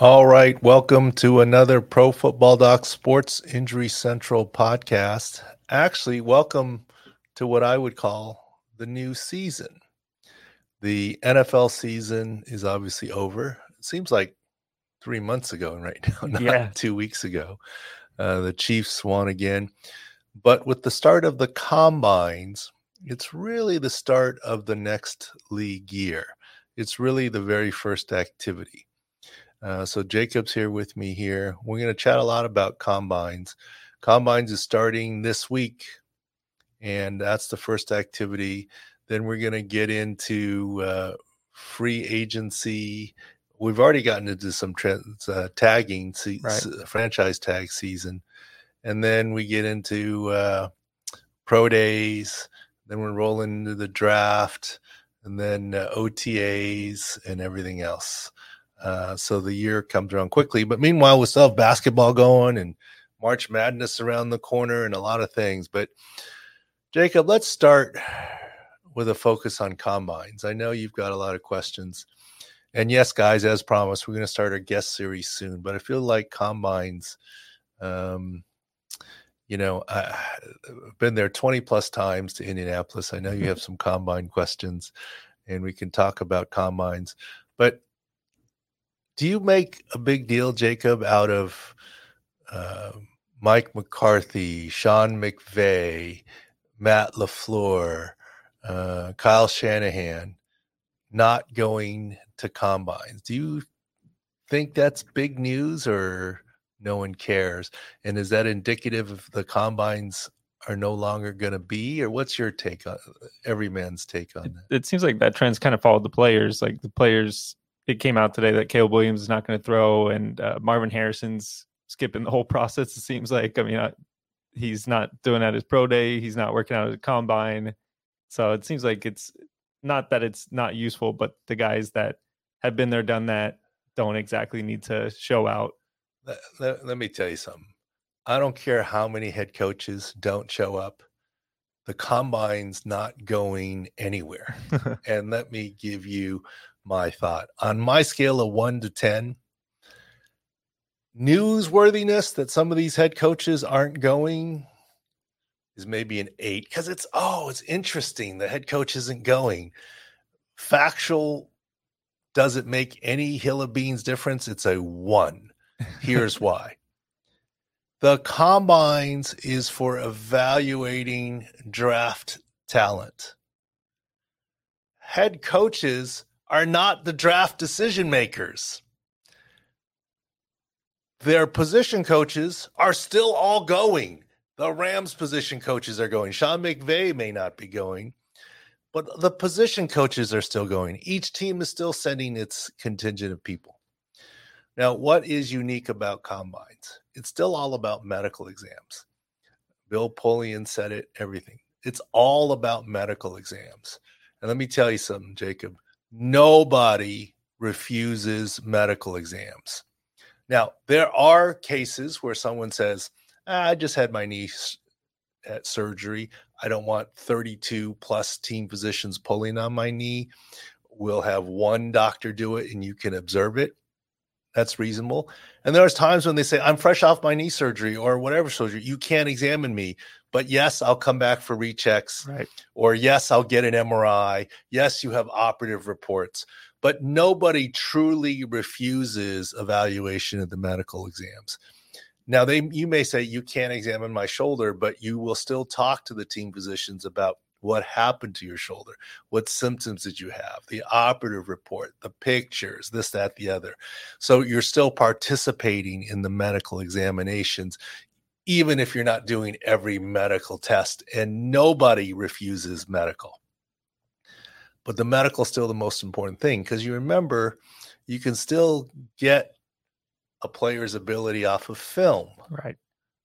All right. Welcome to another Pro Football Doc Sports Injury Central podcast. Actually, welcome to what I would call the new season. The NFL season is obviously over. It seems like three months ago and right now, not Yeah. two weeks ago. Uh, the Chiefs won again. But with the start of the combines, it's really the start of the next league year. It's really the very first activity. Uh, so Jacob's here with me here. We're going to chat a lot about combines. Combines is starting this week, and that's the first activity. Then we're going to get into uh, free agency. We've already gotten into some trends, uh, tagging, se- Right. franchise tag season, and then we get into uh, pro days. Then we're rolling into the draft, and then uh, OTAs and everything else. Uh, so the year comes around quickly. But meanwhile, we still have basketball going and March Madness around the corner and a lot of things. But Jacob, let's start with a focus on combines. I know you've got a lot of questions. And yes, guys, as promised, we're going to start our guest series soon. But I feel like combines, um, you know, I've been there 20 plus times to Indianapolis. I know you have some combine questions and we can talk about combines. But do you make a big deal, Jacob, out of uh, Mike McCarthy, Sean McVay, Matt LaFleur, uh, Kyle Shanahan not going to combines? Do you think that's big news or no one cares? And is that indicative of the combines are no longer going to be? Or what's your take on every man's take on it, it seems like that trend's kind of followed the players. Like the players, it came out today that Caleb Williams is not going to throw, and uh, Marvin Harrison's skipping the whole process. It seems like. I mean, uh, he's not doing at his pro day. He's not working out at combine. So it seems like it's not that it's not useful, but the guys that have been there, done that, don't exactly need to show out. let, let- let me tell you something. I don't care how many head coaches don't show up. The combine's not going anywhere. and let me give you my thought. On my scale of one to 10, newsworthiness that some of these head coaches aren't going is maybe an eight because it's, oh, it's interesting. The head coach isn't going. Factual, does it make any hill of beans difference? It's a one. Here's why. The combines is for evaluating draft talent. Head coaches are not the draft decision makers. Their position coaches are still all going. The Rams position coaches are going. Sean McVay may not be going, but the position coaches are still going. Each team is still sending its contingent of people. Now, what is unique about combines? It's still all about medical exams. Bill Polian said it, everything. It's all about medical exams. And let me tell you something, Jacob. Nobody refuses medical exams. Now, there are cases where someone says, "Ah, I just had my knee at surgery. I don't want 32 plus team physicians pulling on my knee. We'll have one doctor do it and you can observe it. That's reasonable. And there's times when they say, I'm fresh off my knee surgery or whatever surgery. You can't examine me. But yes, I'll come back for rechecks right. or yes, I'll get an MRI. Yes, you have operative reports, but nobody truly refuses evaluation of the medical exams. Now, they you may say you can't examine my shoulder, but you will still talk to the team physicians about what happened to your shoulder, what symptoms did you have, the operative report, the pictures, this, that, the other. So you're still participating in the medical examinations, even if you're not doing every medical test, and nobody refuses medical. But the medical is still the most important thing because you remember you can still get a player's ability off of film. Right.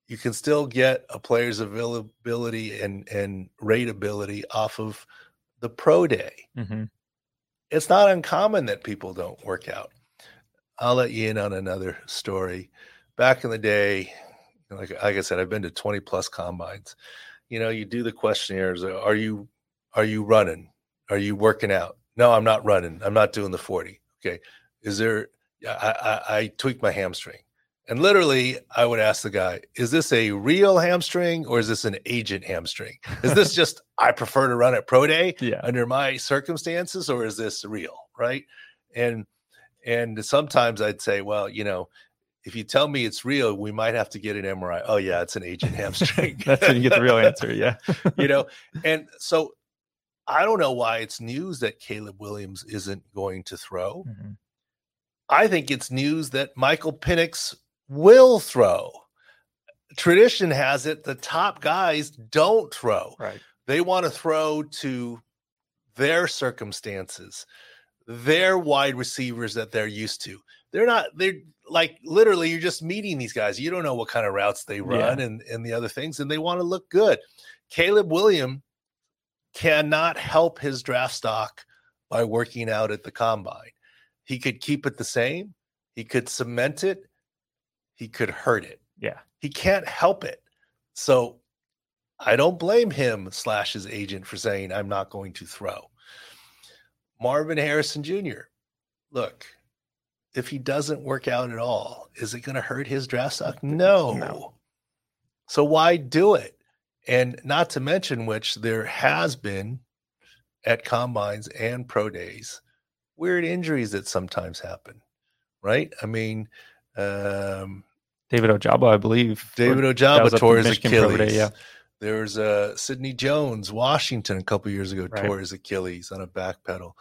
You can still get a player's availability and and rateability off of the pro day. hmm It's not uncommon that people don't work out. I'll let you in on another story. Back in the day, like like I said, I've been to 20 plus combines. You know, you do the questionnaires. Uh, are you are you running? Are you working out? No, I'm not running. I'm not doing the 40. Okay. Is there I, I, I tweaked my hamstring. And literally, I would ask the guy, is this a real hamstring or is this an agent hamstring? Is this just, I prefer to run at pro day Yeah. under my circumstances or is this real? Right. And, and sometimes I'd say, well, you know, if you tell me it's real, we might have to get an MRI. Oh, yeah, it's an agent hamstring. That's when you get the real answer. Yeah. you know, and so I don't know why it's news that Caleb Williams isn't going to throw. Mhm. I think it's news that Michael Penix will throw. Tradition has it the top guys don't throw. Right. They want to throw to their circumstances, their wide receivers that they're used to. They're not, they're like literally, you're just meeting these guys. You don't know what kind of routes they run and, and the other things, and they want to look good. Caleb William cannot help his draft stock by working out at the combine. He could keep it the same, he could cement it, he could hurt it. Yeah. He can't help it. So I don't blame him slash his agent for saying I'm not going to throw. Marvin Harrison Jr. Look, if he doesn't work out at all, is it going to hurt his draft stock? No. No. So why do it? And not to mention which there has been at combines and pro days weird injuries that sometimes happen, right? I mean, um, David Ojabo, I believe. David or- Ojaba was at tore his Pro Day, Achilles. yeah. There was uh, Sidney Jones, Washington, a couple years ago, Right. tore his Achilles on a back pedal.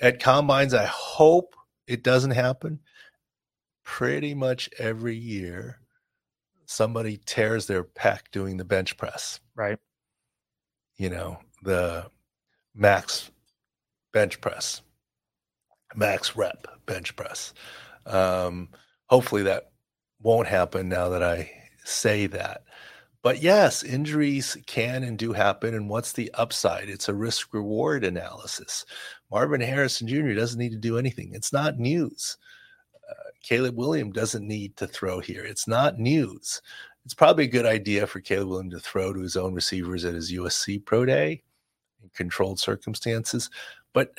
At combines, I hope it doesn't happen. Pretty much every year, somebody tears their pec doing the bench press. Right. You know, the max bench press, max rep bench press. Um, hopefully that won't happen now that I say that. But yes, injuries can and do happen. And what's the upside? It's a risk reward analysis. Marvin Harrison Jr. doesn't need to do anything. It's not news. Uh, Caleb William doesn't need to throw here. It's not news. It's probably a good idea for Caleb William to throw to his own receivers at his USC Pro Day in controlled circumstances. But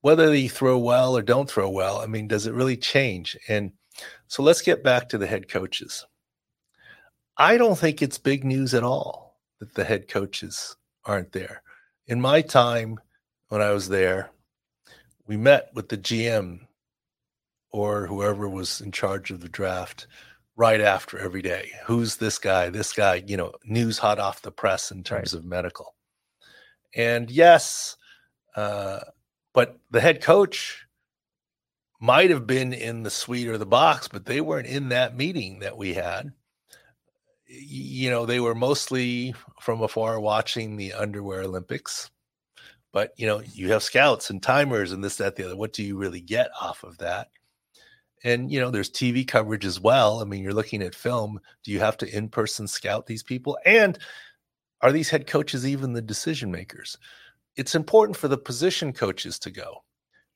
whether they throw well or don't throw well, I mean, does it really change? And so let's get back to the head coaches. I don't think it's big news at all that the head coaches aren't there. In my time when I was there, we met with the GM or whoever was in charge of the draft right after every day. Who's this guy? This guy, you know, news hot off the press in terms of medical. And yes, uh, but the head coach might have been in the suite or the box, but they weren't in that meeting that we had. You know, they were mostly from afar watching the underwear Olympics. But you know, you have scouts and timers and this, that, the other. What do you really get off of that? And you know, there's TV coverage as well. I mean, you're looking at film. Do you have to in-person scout these people? And are these head coaches even the decision makers? It's important for the position coaches to go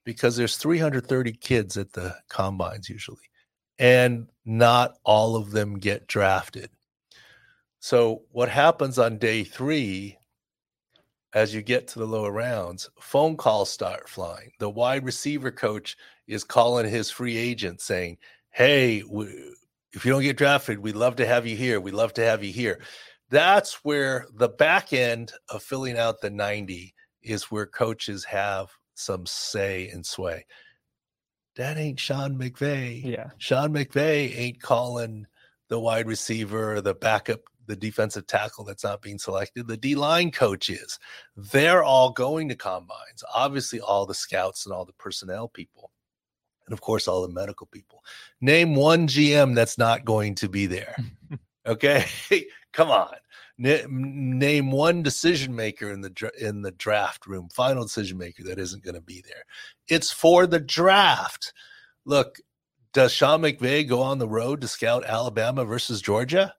because there's 330 kids at the combines usually, and not all of them get drafted. So, what happens on day three, as you get to the lower rounds, phone calls start flying. The wide receiver coach is calling his free agent saying, Hey, w- if you don't get drafted, we'd love to have you here. We'd love to have you here. That's where the back end of filling out the 90 is where coaches have some say and sway. That ain't Sean McVay. Yeah. Sean McVay ain't calling the wide receiver or the backup, the defensive tackle that's not being selected. The D line coach is. They're all going to combines. Obviously, all the scouts and all the personnel people. And of course, all the medical people. Name one GM that's not going to be there. Okay. Come on. Na- name one decision maker in the dra- in the draft room, final decision maker that isn't going to be there. It's for the draft. Look, does Sean McVay go on the road to scout Alabama versus Georgia?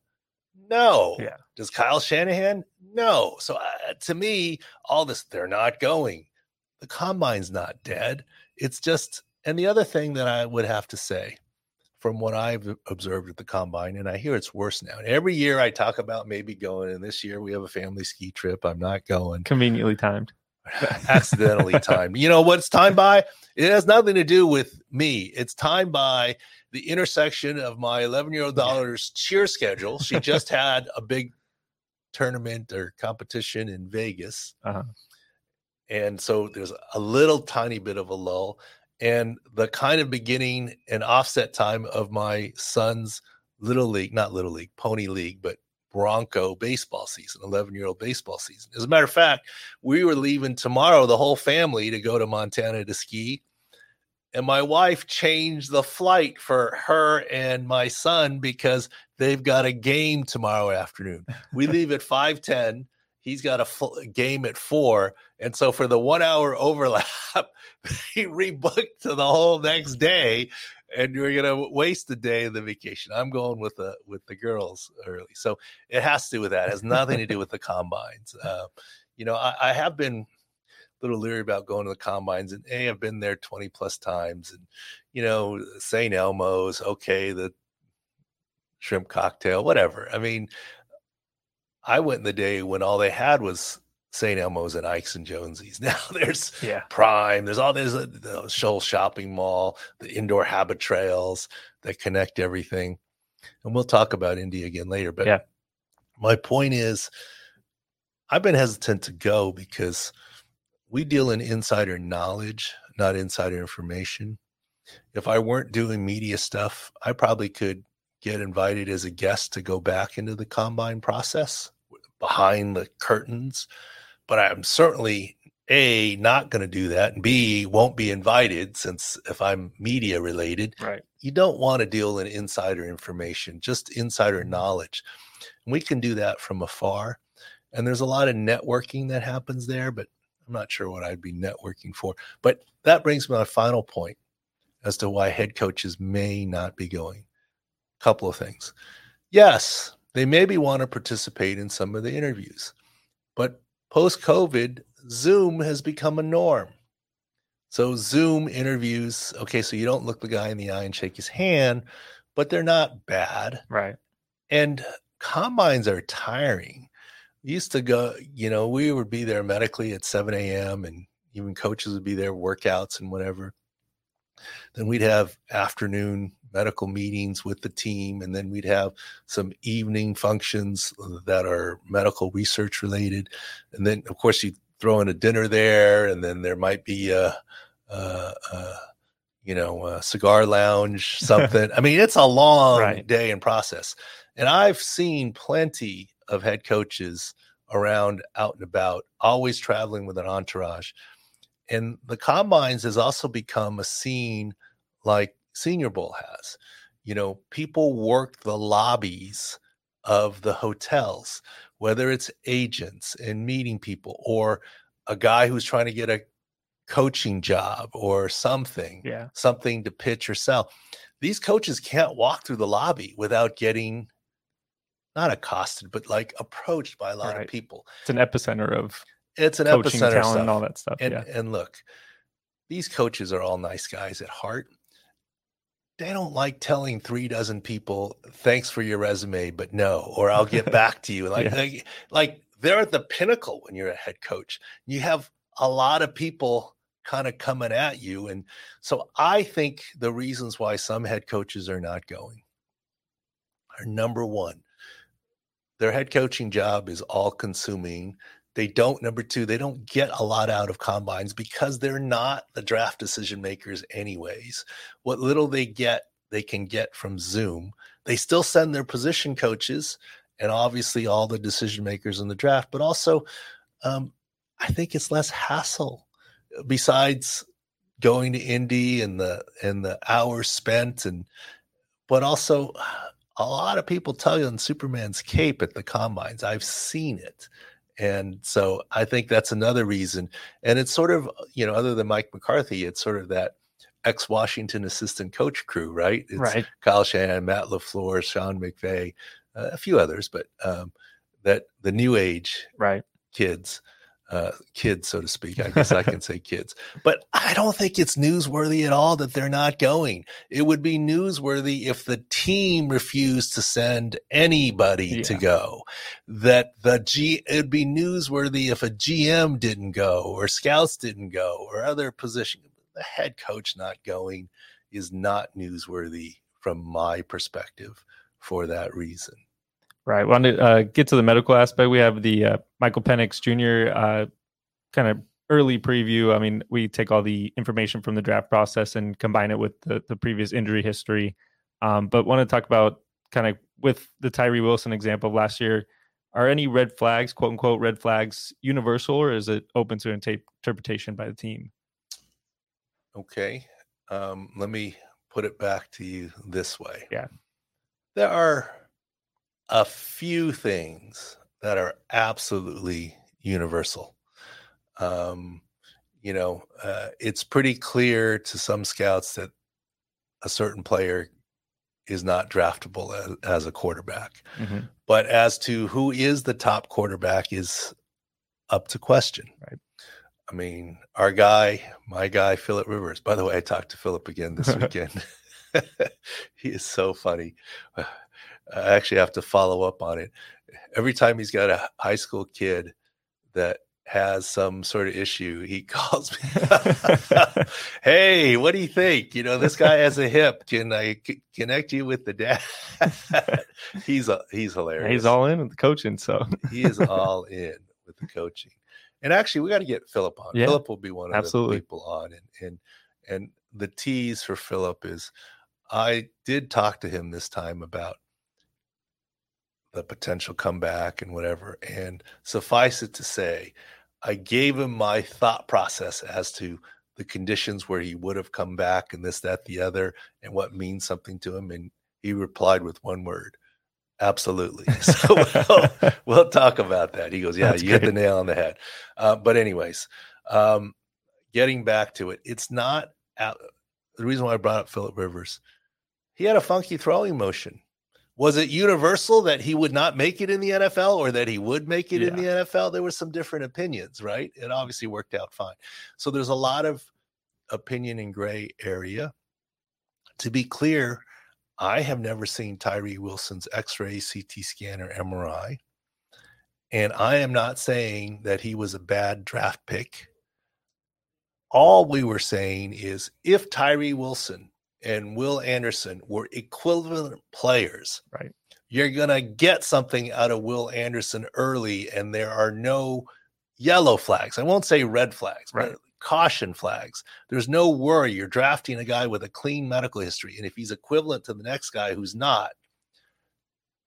No. Yeah. Does Kyle Shanahan? No. So uh, to me, all this, they're not going. The combine's not dead. It's just, and the other thing that I would have to say from what I've observed at the combine, and I hear it's worse now. And every year I talk about maybe going, and this year we have a family ski trip. I'm not going. Conveniently timed. accidentally timed. You know what's timed by? It has nothing to do with me. It's timed by the intersection of my 11 year old daughter's cheer schedule. She just had a big tournament or competition in Vegas. Uh-huh. And so there's a little tiny bit of a lull. And the kind of beginning and offset time of my son's little league, not little league, pony league, but Bronco baseball season, 11 year old baseball season. As a matter of fact, we were leaving tomorrow, the whole family, to go to Montana to ski. And my wife changed the flight for her and my son because they've got a game tomorrow afternoon. We leave at 5:10. He's got a full game at four. And so for the one hour overlap, he rebooked to the whole next day and you're gonna waste the day of the vacation. I'm going with the with the girls early, so it has to do with that. It has nothing to do with the combines. Uh, you know, I, I, have been little leery about going to the combines, and a I've been there 20 plus times, and you know, St. Elmo's, okay, the shrimp cocktail, whatever. I mean, I went in the day when all they had was St. Elmo's and Ike's and Jonesy's. Now there's yeah. Prime. There's all there's uh, the Shoal Shopping Mall, the indoor habit trails that connect everything. And we'll talk about Indy again later. But yeah. my point is, I've been hesitant to go because we deal in insider knowledge, not insider information. If I weren't doing media stuff, I probably could get invited as a guest to go back into the combine process behind the curtains but I'm certainly a not going to do that and b won't be invited since if i'm media related. Right. You don't want to deal in insider information just insider knowledge. And we can do that from afar and there's a lot of networking that happens there but i'm not sure what i'd be networking for but that brings me to my final point as to why head coaches may not be going a couple of things yes they maybe want to participate in some of the interviews but post COVID, Zoom has become a norm. So Zoom interviews, okay, so you don't look the guy in the eye and shake his hand, but they're not bad. Right. And combines are tiring. Used to go, you know, we would be there medically at 7 a.m. and even coaches would be there, workouts and whatever. Then we'd have afternoon medical meetings with the team, and then we'd have some evening functions uh, that are medical research related. And then, of course, you throw in a dinner there, and then there might be a, a, a you know, a cigar lounge, something. I mean, it's a long right. day and process. And I've seen plenty of head coaches around out and about, always traveling with an entourage. And the combines has also become a scene like Senior Bowl has. You know, people work the lobbies of the hotels, whether it's agents and meeting people or a guy who's trying to get a coaching job or something, yeah. something to pitch or sell. These coaches can't walk through the lobby without getting not accosted, but like approached by a lot right. of people. It's an epicenter of it's an epicenter talent and all that stuff. And, yeah. and look, these coaches are all nice guys at heart they don't like telling three dozen people thanks for your resume but no or i'll get back to you like, yeah. like like they're at the pinnacle when you're a head coach you have a lot of people kind of coming at you and so i think the reasons why some head coaches are not going are number one their head coaching job is all consuming they don't, number two, they don't get a lot out of combines because they're not the draft decision makers, anyways. What little they get, they can get from Zoom. They still send their position coaches and obviously all the decision makers in the draft, but also um, I think it's less hassle besides going to Indy and the and the hours spent and but also a lot of people tell you on Superman's cape at the combines. I've seen it. And so I think that's another reason. And it's sort of, you know, other than Mike McCarthy, it's sort of that ex Washington assistant coach crew, right? It's right. Kyle Shanahan, Matt LaFleur, Sean McVay, uh, a few others, but um, that the new age Right. kids, uh, kids, so to speak. I guess I can say kids, but I don't think it's newsworthy at all that they're not going. It would be newsworthy if the team refused to send anybody to go. That the G, it'd be newsworthy if a GM didn't go or scouts didn't go or other position. The head coach not going is not newsworthy from my perspective for that reason. Right. Want to uh, get to the medical aspect? We have the uh, Michael Penix Jr. Uh, kind of early preview. I mean, we take all the information from the draft process and combine it with the, the previous injury history. Um, but want to talk about kind of with the Tyree Wilson example of last year. Are any red flags, quote unquote, red flags universal, or is it open to interpretation by the team? Okay. Um, let me put it back to you this way. Yeah. There are a few things that are absolutely universal. Um, you know, uh, it's pretty clear to some scouts that a certain player is not draftable as, as a quarterback. Mhm. But as to who is the top quarterback is up to question. Right. I mean, our guy, my guy, Philip Rivers. By the way, I talked to Philip again this weekend. he is so funny. I actually have to follow up on it. Every time he's got a high school kid that has some sort of issue, he calls me. hey, what do you think? You know, this guy has a hip. Can I c- connect you with the dad? he's uh, a, he's hilarious. He's all in with the coaching, so he is all in with the coaching. And actually, we got to get Philip on. Yeah, Philip will be one of absolutely. the people on. And and and the tease for Philip is, I did talk to him this time about the potential comeback and whatever. And suffice it to say, I gave him my thought process as to the conditions where he would have come back and this, that, the other, and what means something to him. And he replied with one word. Absolutely. So we'll, we'll talk about that. He goes, Yeah, That's you hit the nail on the head. Uh, but, anyways, um, getting back to it, it's not out, the reason why I brought up Philip Rivers. He had a funky throwing motion. Was it universal that he would not make it in the NFL or that he would make it in the NFL? There were some different opinions, right? It obviously worked out fine. So there's a lot of opinion in gray area. To be clear, I have never seen Tyree Wilson's x ray, CT scan, or MRI. And I am not saying that he was a bad draft pick. All we were saying is if Tyree Wilson and Will Anderson were equivalent players, Right. you're going to get something out of Will Anderson early, and there are no yellow flags. I won't say red flags, Right. but caution flags. There's no worry. You're drafting a guy with a clean medical history. And if he's equivalent to the next guy who's not,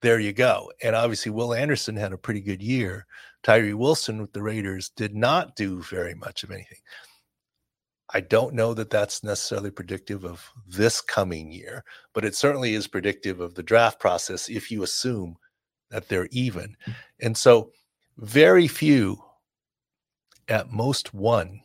there you go. And obviously, Will Anderson had a pretty good year. Tyree Wilson with the Raiders did not do very much of anything. I don't know that that's necessarily predictive of this coming year, but it certainly is predictive of the draft process if you assume that they're even. Mm. And so, very few, at most one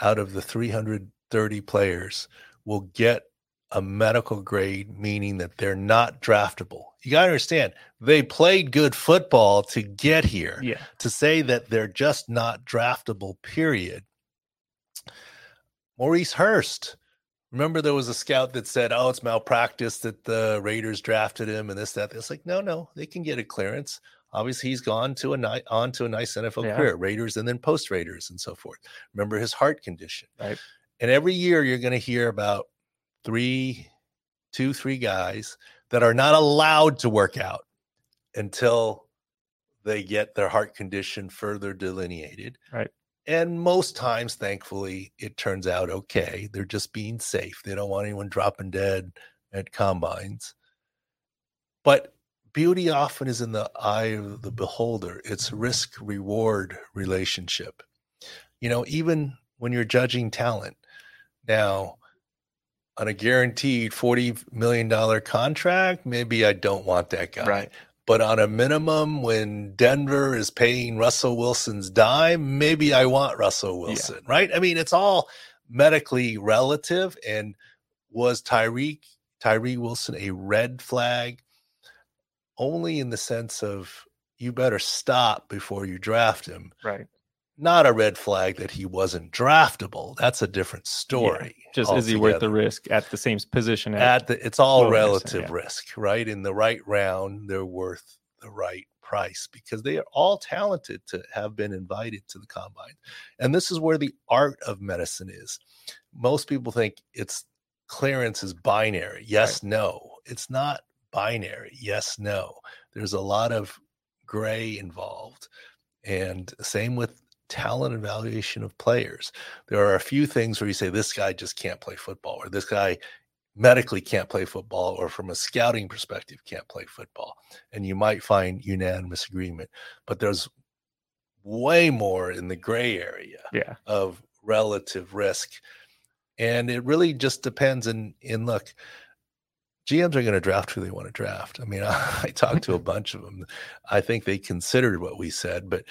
out of the 330 players, will get a medical grade, meaning that they're not draftable. You got to understand, they played good football to get here Yeah. to say that they're just not draftable, period. Maurice Hurst. Remember, there was a scout that said, Oh, it's malpractice that the Raiders drafted him and this, that. It's like, no, no, they can get a clearance. Obviously, he's gone to a nice on to a nice NFL Yeah. career, Raiders and then post Raiders and so forth. Remember his heart condition. Right. And every year you're going to hear about three, two, three guys that are not allowed to work out until they get their heart condition further delineated. Right. And most times, thankfully, it turns out okay. They're just being safe. They don't want anyone dropping dead at combines. But beauty often is in the eye of the beholder. It's risk reward relationship. You know, even when you're judging talent, now on a guaranteed $40 million contract, maybe I don't want that guy. Right. But on a minimum, when Denver is paying Russell Wilson's dime, maybe I want Russell Wilson, right? I mean, it's all medically relative. And was Tyreek Tyree Wilson a red flag? Only in the sense of you better stop before you draft him. Right. Not a red flag that he wasn't draftable. That's a different story. Yeah. Just altogether. is he worth the risk at the same position? At the, it's all relative yeah. risk, right? In the right round, they're worth the right price because they are all talented to have been invited to the combine. And this is where the art of medicine is. Most people think it's clearance is binary. Yes, right. no. It's not binary. Yes, no. There's a lot of gray involved. And same with talent evaluation of players. There are a few things where you say this guy just can't play football or this guy medically can't play football or from a scouting perspective can't play football and you might find unanimous agreement but there's way more in the gray area yeah. of relative risk and it really just depends and in look GMs are going to draft who they want to draft. I mean, I, I talked to a bunch of them. I think they considered what we said, but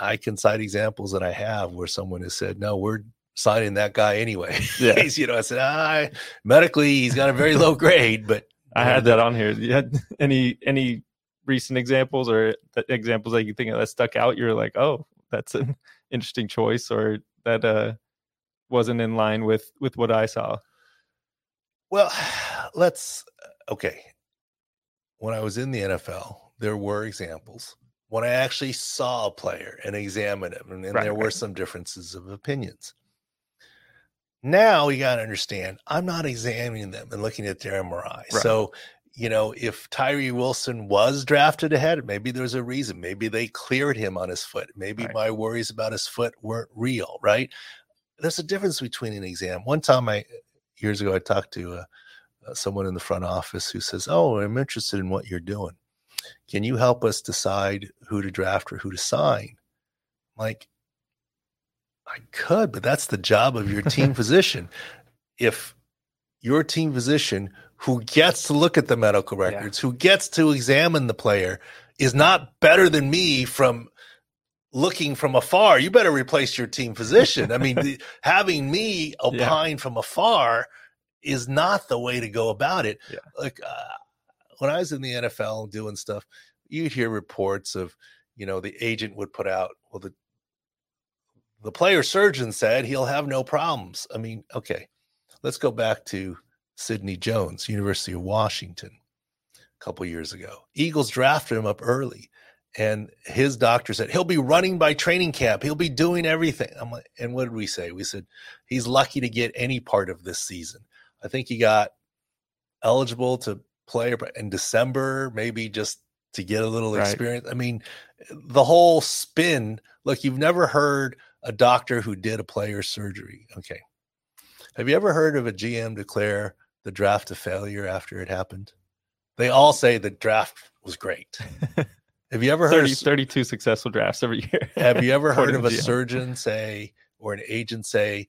I can cite examples that I have where someone has said, "No, we're signing that guy anyway. Yeah. you know, I said, ah, medically he's got a very low grade, but I had that on here. You had any any recent examples or examples that you think that stuck out? You're like, oh, that's an interesting choice, or that uh wasn't in line with with what I saw. Well, let's okay. When I was in the NFL, there were examples when I actually saw a player and examined him, and, and right, there were some differences of opinions. Now you got to understand, I'm not examining them and looking at their MRI. Right. So, you know, if Tyree Wilson was drafted ahead, maybe there's a reason. Maybe they cleared him on his foot. Maybe right. my worries about his foot weren't real, right? There's a difference between an exam. One time, I years ago, I talked to uh, uh, someone in the front office who says, "Oh, I'm interested in what you're doing. Can you help us decide who to draft or who to sign?" like, I could, but that's the job of your team physician. If your team physician who gets to look at the medical records, yeah. who gets to examine the player, is not better than me from looking from afar, you better replace your team physician. I mean, the, having me opine yeah. from afar is not the way to go about it. Yeah. Like uh, when I was in the NFL doing stuff, you'd hear reports of, you know, the agent would put out, well, the the player surgeon said he'll have no problems. I mean, okay, let's go back to Sidney Jones, University of Washington, a couple years ago. Eagles drafted him up early, and his doctor said he'll be running by training camp. He'll be doing everything. I'm like, and what did we say? We said he's lucky to get any part of this season. I think he got eligible to play in December, maybe just to get a little right. experience. I mean, eh, the whole spin. Look, you've never heard a doctor who did a player's surgery. Okay. Have you ever heard of a GM declare the draft a failure after it happened? They all say the draft was great. Have you ever heard 30, of, 32 successful drafts every year? have you ever heard of a surgeon say or an agent say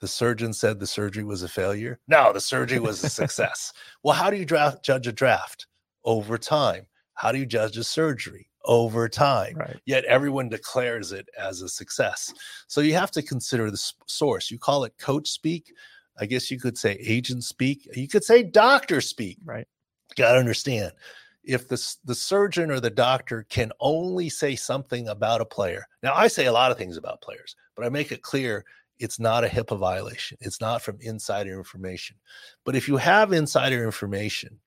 the surgeon said the surgery was a failure? No, the surgery was a success. well, how do you draft judge a draft? Over time. How do you judge a surgery? over time. Right. Yet everyone declares it as a success. So you have to consider the source. You call it coach speak. I guess you could say agent speak. You could say doctor speak. Right. Got to understand if the, the surgeon or the doctor can only say something about a player. Now, I say a lot of things about players, but I make it clear it's not a HIPAA violation. It's not from insider information. But if you have insider information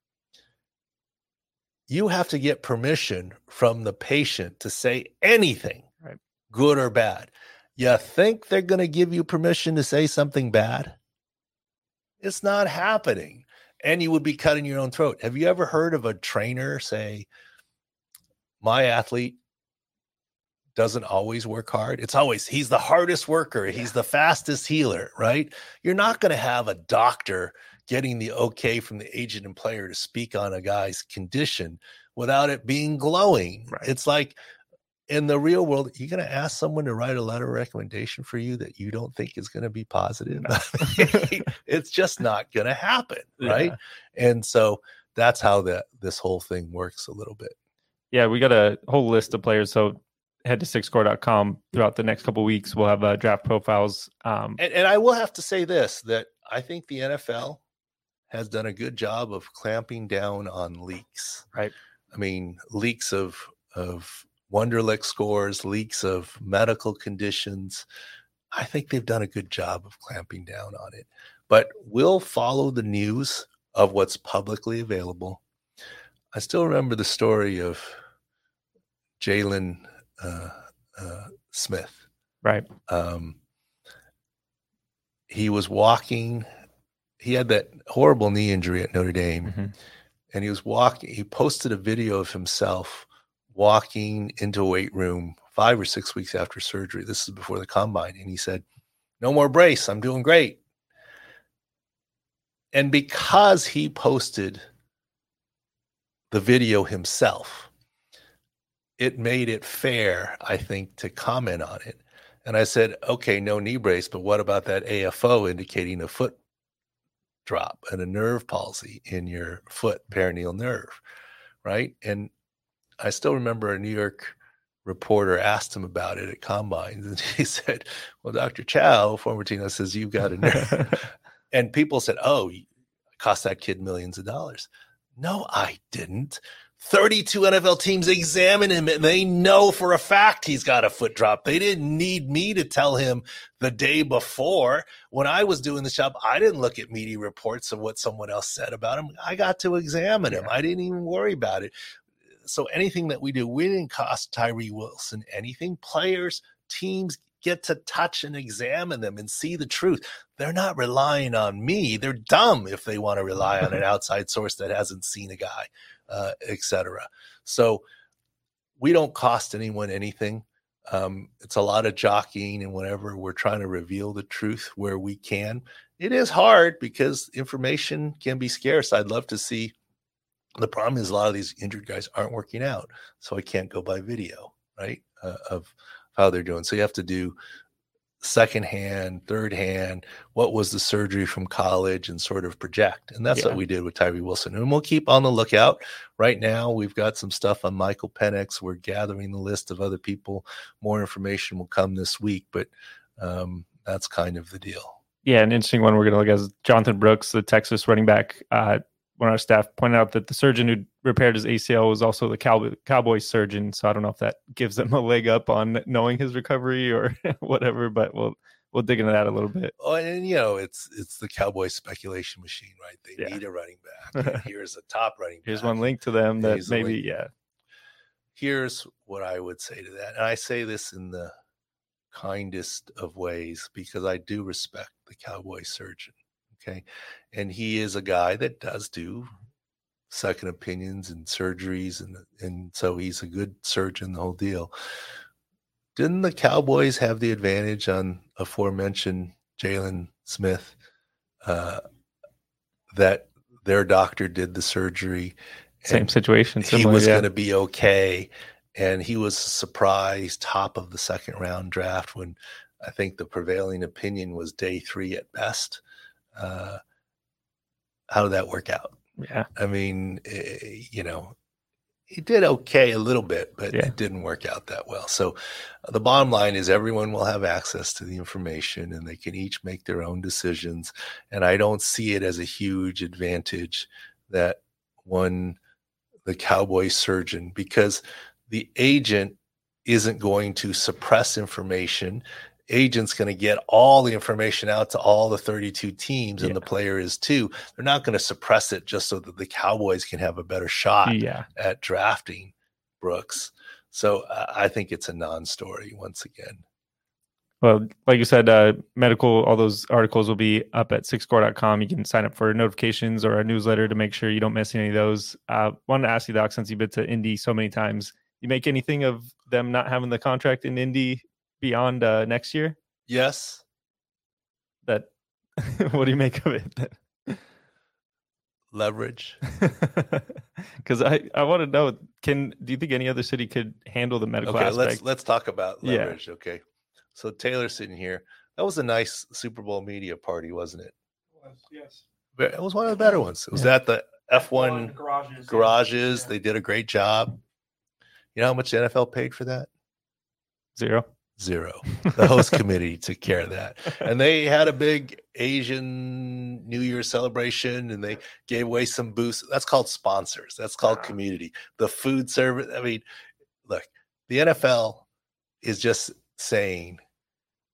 you have to get permission from the patient to say anything, right. good or bad. You think they're going to give you permission to say something bad? It's not happening. And you would be cutting your own throat. Have you ever heard of a trainer say, My athlete doesn't always work hard? It's always, he's the hardest worker, yeah. he's the fastest healer, right? You're not going to have a doctor getting the okay from the agent and player to speak on a guy's condition without it being glowing. Right. It's like in the real world, you're going to ask someone to write a letter of recommendation for you that you don't think is going to be positive. No. it's just not going to happen, right? Yeah. And so that's how that this whole thing works a little bit. Yeah, we got a whole list of players. So head to SICscore.com throughout the next couple weeks. We'll have uh, draft profiles. Um, And, and I will have to say this that I think the NFL has done a good job of clamping down on leaks. Right. I mean, leaks of of Wonderlic scores, leaks of medical conditions. I think they've done a good job of clamping down on it. But we'll follow the news of what's publicly available. I still remember the story of Jaylon uh, uh, Smith. right. Um, he was walking. He had that horrible knee injury at Notre Dame, Mhm. and he was walking. He posted a video of himself walking into a weight room five or six weeks after surgery. This is before the combine, and he said, "No more brace. I'm doing great." And because he posted the video himself, it made it fair, I think, to comment on it. And I said, okay, no knee brace, but what about that AFO indicating a foot drop and a nerve palsy in your foot peroneal nerve? Right. And I still remember a New York reporter asked him about it at combines. And he said, Well, Dr. Chao, former Tino, says you've got a nerve. and people said, Oh, cost that kid millions of dollars. No, I didn't. 32 NFL teams examine him and they know for a fact he's got a foot drop. They didn't need me to tell him the day before. When I was doing the job, I didn't look at media reports of what someone else said about him. I got to examine him. I didn't even worry about it. So anything that we do, we didn't cost Tyree Wilson anything. Players, teams get to touch and examine them and see the truth. They're not relying on me. They're dumb if they want to rely on an outside source that hasn't seen a guy uh, etc. So we don't cost anyone anything. Um, it's a lot of jockeying and whenever we're trying to reveal the truth where we can. It is hard because information can be scarce. I'd love to see. The problem is a lot of these injured guys aren't working out, so I can't go by video, right? Uh, of how they're doing. So you have to do second hand, third hand, what was the surgery from college and sort of project. And that's Yeah. what we did with Tyree Wilson. And we'll keep on the lookout. Right now, we've got some stuff on Michael Penix. We're gathering the list of other people. More information will come this week, but um, that's kind of the deal. Yeah, an interesting one we're going to look at is Jonathan Brooks, the Texas running back. Uh, one of our staff pointed out that the surgeon who repaired his ACL was also the Cowboy, Cowboys surgeon. So I don't know if that gives him a leg up on knowing his recovery or whatever, but we'll we'll dig into that a little bit. Oh, and you know, it's it's the Cowboy speculation machine, right? They Yeah. need a running back. Here's a top running back. Here's one link to them that Here's maybe yeah here's what I would say to that. And I say this in the kindest of ways because I do respect the cowboy surgeon. Okay. And he is a guy that does do second opinions and surgeries and and so he's a good surgeon, the whole deal. Didn't the Cowboys have the advantage on aforementioned Jaylon Smith? Uh that their doctor did the surgery same situation. he was yeah. going to be okay. And he was surprised top of the second round draft when I think the prevailing opinion was day three at best. Uh, how did that work out? Yeah. I mean, eh, you know, he did okay a little bit, but Yeah. it didn't work out that well. So the bottom line is everyone will have access to the information and they can each make their own decisions. And I don't see it as a huge advantage that one, the cowboy surgeon, because the agent isn't going to suppress information. Agent's going to get all the information out to all the 32 teams, and the player is too. They're not going to suppress it just so that the Cowboys can have a better shot Yeah. at drafting Brooks. So uh, I think it's a non-story once again. Well, like you said, uh, medical, all those articles will be up at SICscore.com. You can sign up for notifications or a newsletter to make sure you don't miss any of those. Uh, wanted to ask you, Doc, since you've been to Indy so many times, you make anything of them not having the contract in Indy beyond uh, next year? Yes, That, what do you make of it? leverage. Because I, I want to know, can do you think any other city could handle the medical Okay, aspect? let's let's talk about Yeah. leverage. Okay, so Taylor's sitting here. That was a nice Super Bowl media party, wasn't it? yes. It was one of the better ones. It was Yeah. at the F1 garages. garages. Yeah. They did a great job. You know how much the NFL paid for that? Zero. Zero. The host committee took care of that. And they had a big Asian New Year celebration and they gave away some boosts. That's called sponsors. That's called Wow. community. The food service. I mean, look, the NFL is just saying,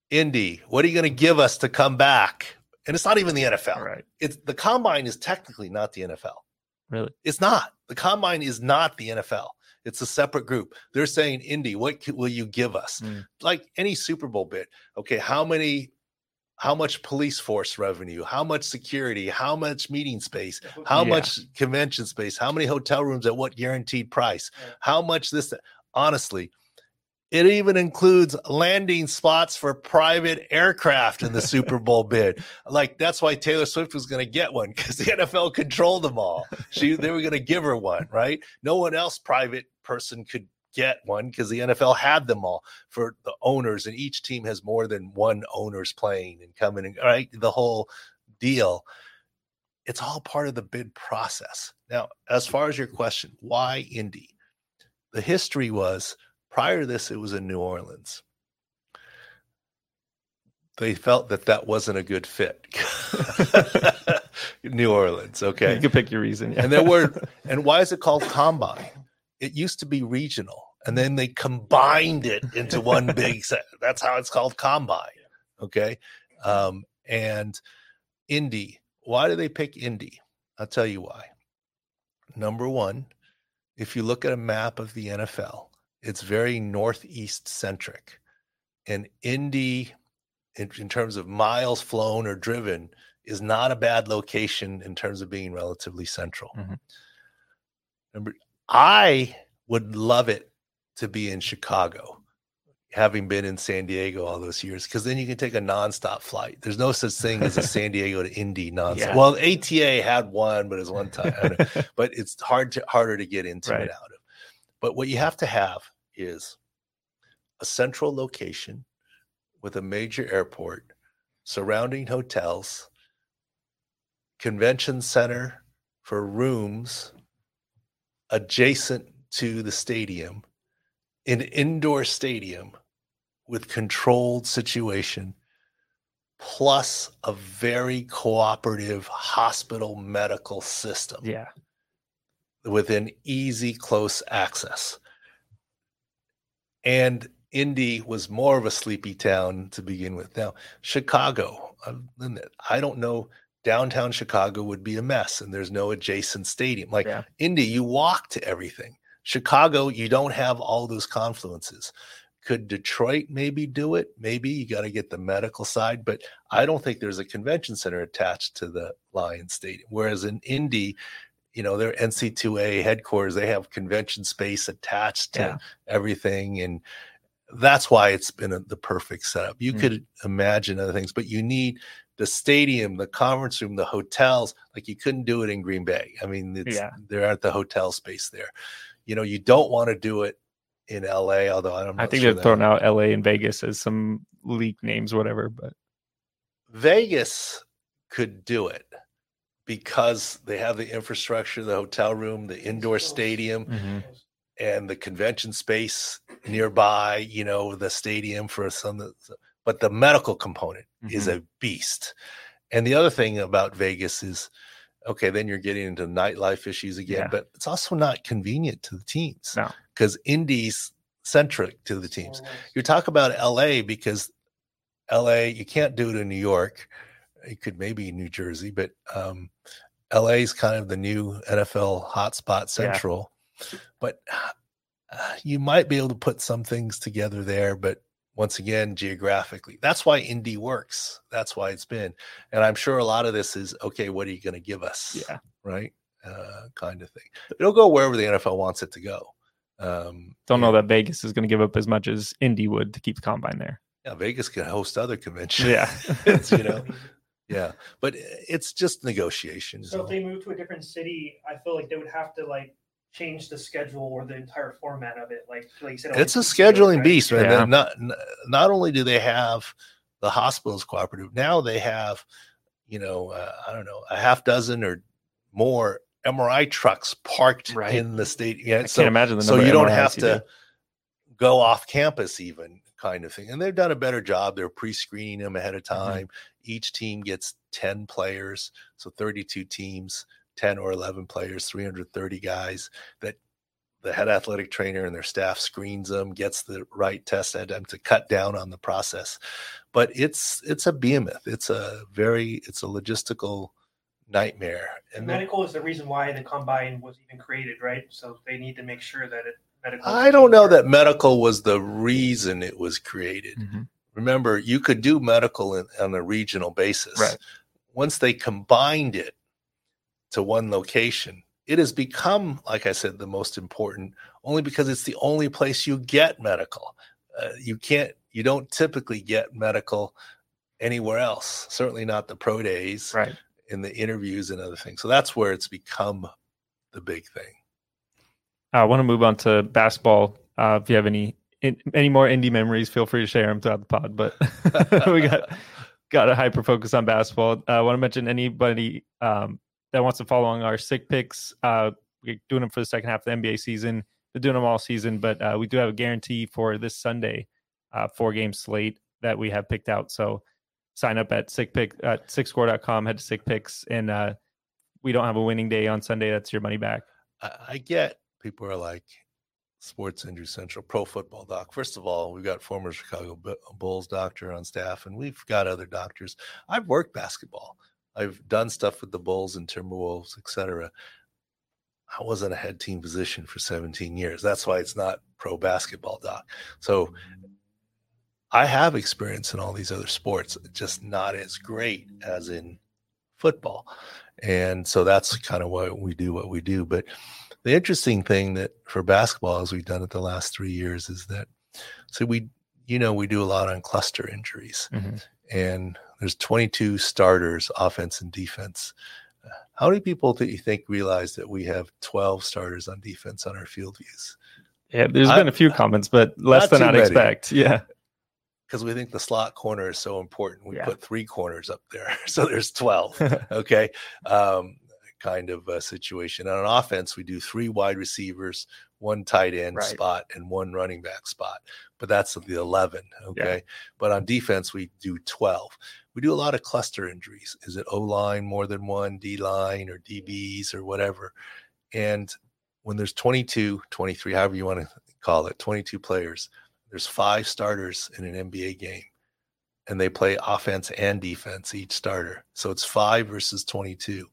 Indy, what are you going to give us to come back? And it's not even the NFL. Right. It's the combine is technically not the NFL. Really. It's not. The combine is not the NFL. It's a separate group. They're saying, Indy, what will you give us? Mm. Like any Super Bowl bid. Okay, how many, how much police force revenue? How much security? How much meeting space? How Yeah. much convention space? How many hotel rooms at what guaranteed price? How much this? Honestly, it even includes landing spots for private aircraft in the Super Bowl bid. Like that's why Taylor Swift was going to get one because the NFL controlled them all. She they were going to give her one, right? No one else private person could get one because the NFL had them all for the owners, and each team has more than one owners playing and coming and right the whole deal. It's all part of the bid process. Now, as far as your question, why Indy? The history was prior to this, it was in New Orleans. They felt that that wasn't a good fit. New Orleans, okay. You can pick your reason. Yeah. And there were, and why is it called combine? It used to be regional, and then they combined it into one big set. That's how it's called combine. Okay. Um, and Indy, why do they pick Indy? I'll tell you why. Number one, if you look at a map of the NFL, it's very northeast centric. And Indy, in, in terms of miles flown or driven, is not a bad location in terms of being relatively central. Mhm. Number, I would love it to be in Chicago, having been in San Diego all those years, because then you can take a nonstop flight. There's no such thing as a San Diego to Indy nonstop. Yeah. Well, ATA had one, but it's one time. I don't know but it's hard to harder to get into Right. and out of. But what you have to have is a central location with a major airport, surrounding hotels, convention center for rooms adjacent to the stadium, an indoor stadium with controlled situation plus a very cooperative hospital medical system yeah. Within easy, close access. And Indy was more of a sleepy town to begin with. Now, Chicago, uh, there. I don't know, downtown Chicago would be a mess and there's no adjacent stadium. Like Yeah. Indy, you walk to everything. Chicago, you don't have all those confluences. Could Detroit maybe do it? Maybe you got to get the medical side, but I don't think there's a convention center attached to the Lions Stadium. Whereas in Indy, you know, their NCAA headquarters, they have convention space attached to Yeah. everything. And that's why it's been a, the perfect setup. You Mm. could imagine other things, but you need the stadium, the conference room, the hotels. Like you couldn't do it in Green Bay. I mean, it's, Yeah. there aren't the hotel space there. You know, you don't want to do it in LA, although I don't know. I think they're throwing out LA and Vegas as some leak names, whatever. But Vegas could do it because they have the infrastructure, the hotel room, the indoor stadium, Mhm. and the convention space nearby, you know, the stadium for some, but the medical component is a beast. And the other thing about Vegas is, okay, then you're getting into nightlife issues again, Yeah. but it's also not convenient to the teams No. because Indy's centric to the teams. You talk about LA because LA, you can't do it in New York. It could maybe New Jersey, but um, LA is kind of the new NFL hotspot central. But uh, you might be able to put some things together there. But once again, geographically, that's why Indy works. That's why it's been. And I'm sure a lot of this is okay, what are you going to give us? yeah, Right. Uh, kind of thing. It'll go wherever the NFL wants it to go. Um, don't know that Vegas is going to give up as much as Indy would to keep the combine there. Yeah, Vegas can host other conventions. Yeah. It's, you know, yeah, but it's just negotiations. So if they move to a different city, I feel like they would have to like change the schedule or the entire format of it. Like, like you said, It's a only two fields, scheduling right? beast, man. Yeah. Not not only do they have the hospitals cooperative, now they have, you know, uh, I don't know, a half dozen or more MRI trucks parked Right. in the state. Yeah, I so can't imagine the number so you of don't have you to do. go off campus even kind of thing. And they've done a better job. They're pre-screening them ahead of Mm-hmm. time. Each team gets 10 players, so 32 teams, 10 or 11 players, 330 guys that the head athletic trainer and their staff screens them, gets the right test at them to cut down on the process. But it's it's a behemoth. It's a very it's a logistical nightmare. And And then- medical is the reason why the combine was even created, right? So they need to make sure that it medical. I don't know that medical was the reason it was created. Mhm. Remember, you could do medical in, on a regional basis. Right. Once they combined it to one location, it has become, like I said, the most important only because it's the only place you get medical. Uh, you can't, you don't typically get medical anywhere else, certainly not the pro days Right. in the interviews and other things. So that's where it's become the big thing. I want to move on to basketball. Uh, if you have any in, any more indie memories, feel free to share them throughout the pod. But we got got a hyper focus on basketball. Uh, I want to mention anybody um, that wants to follow along our SIC picks. Uh, we're doing them for the second half of the NBA season. They're doing them all season, but uh, we do have a guarantee for this Sunday, uh, four game slate that we have picked out. So sign up at sick pick at SICscore.com, head to SIC picks, and uh, we don't have a winning day on Sunday. That's your money back. I get people are like Sports Injury Central, Pro Football Doc. First of all, we've got former Chicago uh, Bulls doctor on staff, and we've got other doctors. I've worked basketball. I've done stuff with the Bulls and Timberwolves, etc. I wasn't a head team physician for 17 years. That's why it's not pro basketball doc. So mm. I have experience in all these other sports, just not as great as in football. And so that's kind of why we do what we do. But the interesting thing that for basketball, as we've done it the last three years, is that so we, you know, we do a lot on cluster injuries, Mhm. and there's 22 starters, offense and defense. How many people do you think realize that we have 12 starters on defense on our field views? Yeah, there's I- been a few comments, but less than I'd many. expect. Yeah. Because we think the slot corner is so important. We Yeah. put three corners up there. So there's 12. okay um kind of a situation on offense we do three wide receivers one tight end Right. spot and one running back spot but that's the 11 okay but on defense we do 12 we do a lot of cluster injuries is it o line more than one d line or dbs or whatever and when there's 22 23 however you want to call it 22 players there's five starters in an nba game and they play offense and defense each starter. So it's five versus 22.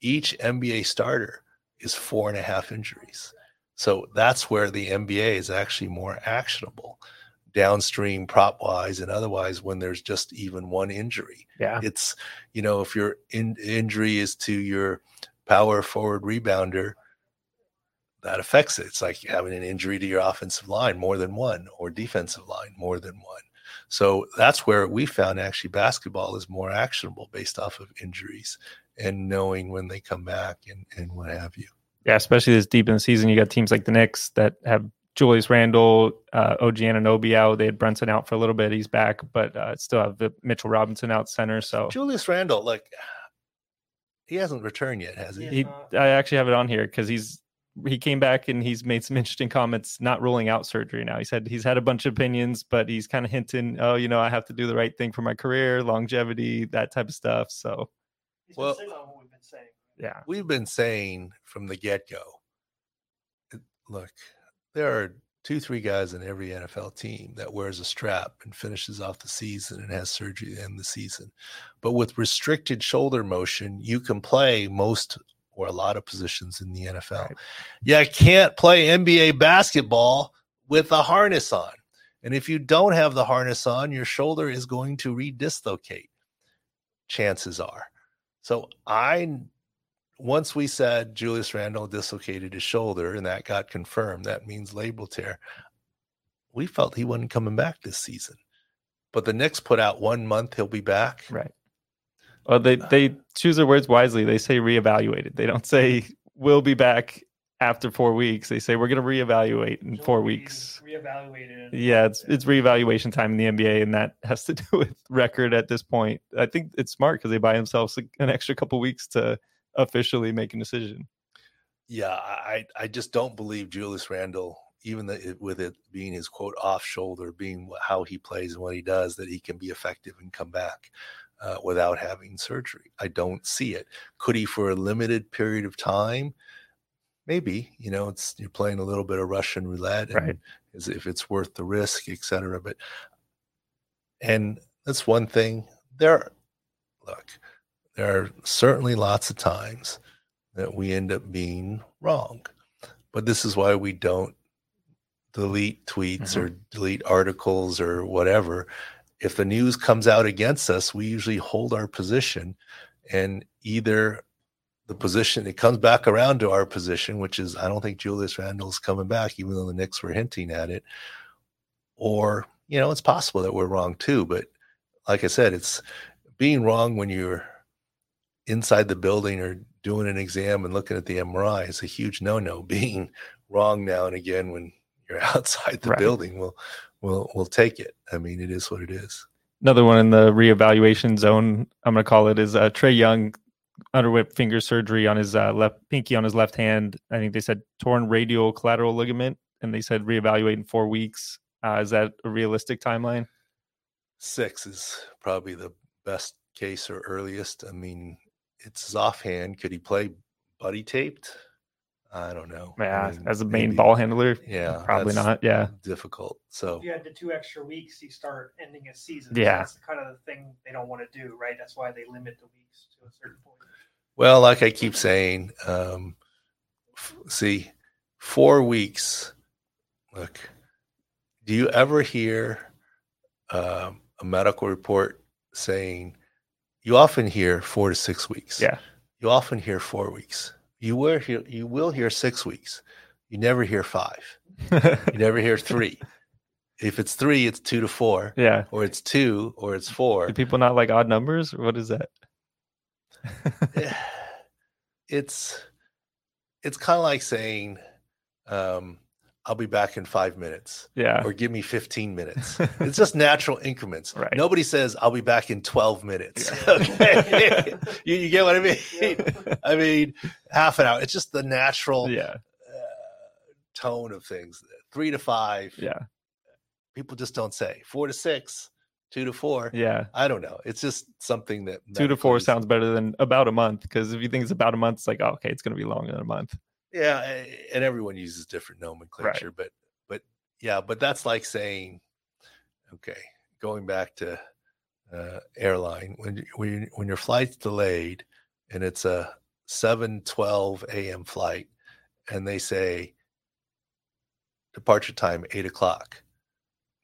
Each NBA starter is four and a half injuries. So that's where the NBA is actually more actionable downstream prop wise and otherwise when there's just even one injury. Yeah. It's, you know, if your in- injury is to your power forward rebounder, that affects it. It's like having an injury to your offensive line more than one or defensive line more than one. So that's where we found actually basketball is more actionable based off of injuries and knowing when they come back and, and what have you. Yeah, especially this deep in the season, you got teams like the Knicks that have Julius Randle, uh, OG Anunoby out. They had Brunson out for a little bit. He's back, but uh, still have the Mitchell Robinson out center. So Julius Randle, like he hasn't returned yet, has he? He, I actually have it on here because he's he came back and he's made some interesting comments, not ruling out surgery now. He said he's had a bunch of opinions, but he's kind of hinting, oh, you know, I have to do the right thing for my career, longevity, that type of stuff. So He's been Well- on what we've been saying. yeah, We've been saying from the get go uh, look, there are two, three guys in every NFL team that wears a strap and finishes off the season and has surgery to end the season. But with restricted shoulder motion, you can play most or a lot of positions in the NFL. Right. You can't play NBA basketball with a harness on. And if you don't have the harness on, your shoulder is going to redislocate. Chances are. So I once we said Julius Randle dislocated his shoulder and that got confirmed, that means labral tear. We felt he wasn't coming back this season. But the Knicks put out one month he'll be back. right. Well, they they uh, choose their words wisely. They say reevaluated. They don't say we'll be back after four weeks. They say we're going to reevaluate in four Joel Embiid weeks. Reevaluated. and- Yeah, it's it's reevaluation time in the NBA, and that has to do with record at this point. I think it's smart because they buy themselves an extra couple weeks to officially make a decision. Yeah, I I just don't believe Julius Randle even the, with it being his quote off shoulder, being how he plays and what he does, that he can be effective and come back uh, without having surgery. I don't see it. Could he for a limited period of time? Maybe. You know, it's you're playing a little bit of Russian roulette, and Right. as if it's worth the risk, et cetera. But and that's one thing. There, look, there are certainly lots of times that we end up being wrong, but this is why we don't delete tweets mm-hmm. or delete articles or whatever. If the news comes out against us, we usually hold our position, and either the position it comes back around to our position, which is I don't think Julius Randle's coming back, even though the Knicks were hinting at it, or you know, it's possible that we're wrong too. But like I said, it's being wrong when you're inside the building or doing an exam and looking at the MRI is a huge no-no. Being wrong now and again when you're outside the Right. building, we'll we'll we'll take it. I mean, it is what it is. Another one in the reevaluation zone, I'm going to call it, is uh, Trae Young underwent finger surgery on his uh, left pinky on his left hand. I think they said torn radial collateral ligament, and they said reevaluate in four weeks. Uh, is that a realistic timeline? Six is probably the best case or earliest. I mean, it's offhand. Could he play buddy taped? I don't know. I Yeah, mean, as a main maybe- ball handler, Yeah, probably not. Yeah, difficult. So If you had the two extra weeks, you start ending a season. Yeah. that's kind of the thing they don't want to do, right? That's why they limit the weeks to a certain point. Well, like I keep saying, um, f- see, four weeks. Look, do you ever hear um, a medical report saying you often hear four to six weeks? yeah, You often hear four weeks. You will hear you will hear six weeks. You never hear five. You never hear three. if it's three, it's two to four, yeah. or it's two, or it's four. Do people not like odd numbers? Or what is that? it's it's kind of like saying um i'll be back in five minutes yeah, or give me 15 minutes. It's just natural increments. Right. nobody says i'll be back in 12 minutes. Yeah. okay. You, you get what i mean? Yeah. i mean half an hour. It's just the natural yeah, uh, tone of things. Three to five. Yeah, people just don't say. Four to six two to four. Yeah. i don't know. It's just something that Two to four sounds better than about a month because if you think it's about a month, it's like, oh, okay, it's going to be longer than a month. Yeah, and everyone uses different nomenclature, but but yeah, but that's like saying, okay, going back to uh, airline when when when your flight's delayed and it's a seven twelve a.m. flight, and they say departure time eight o'clock.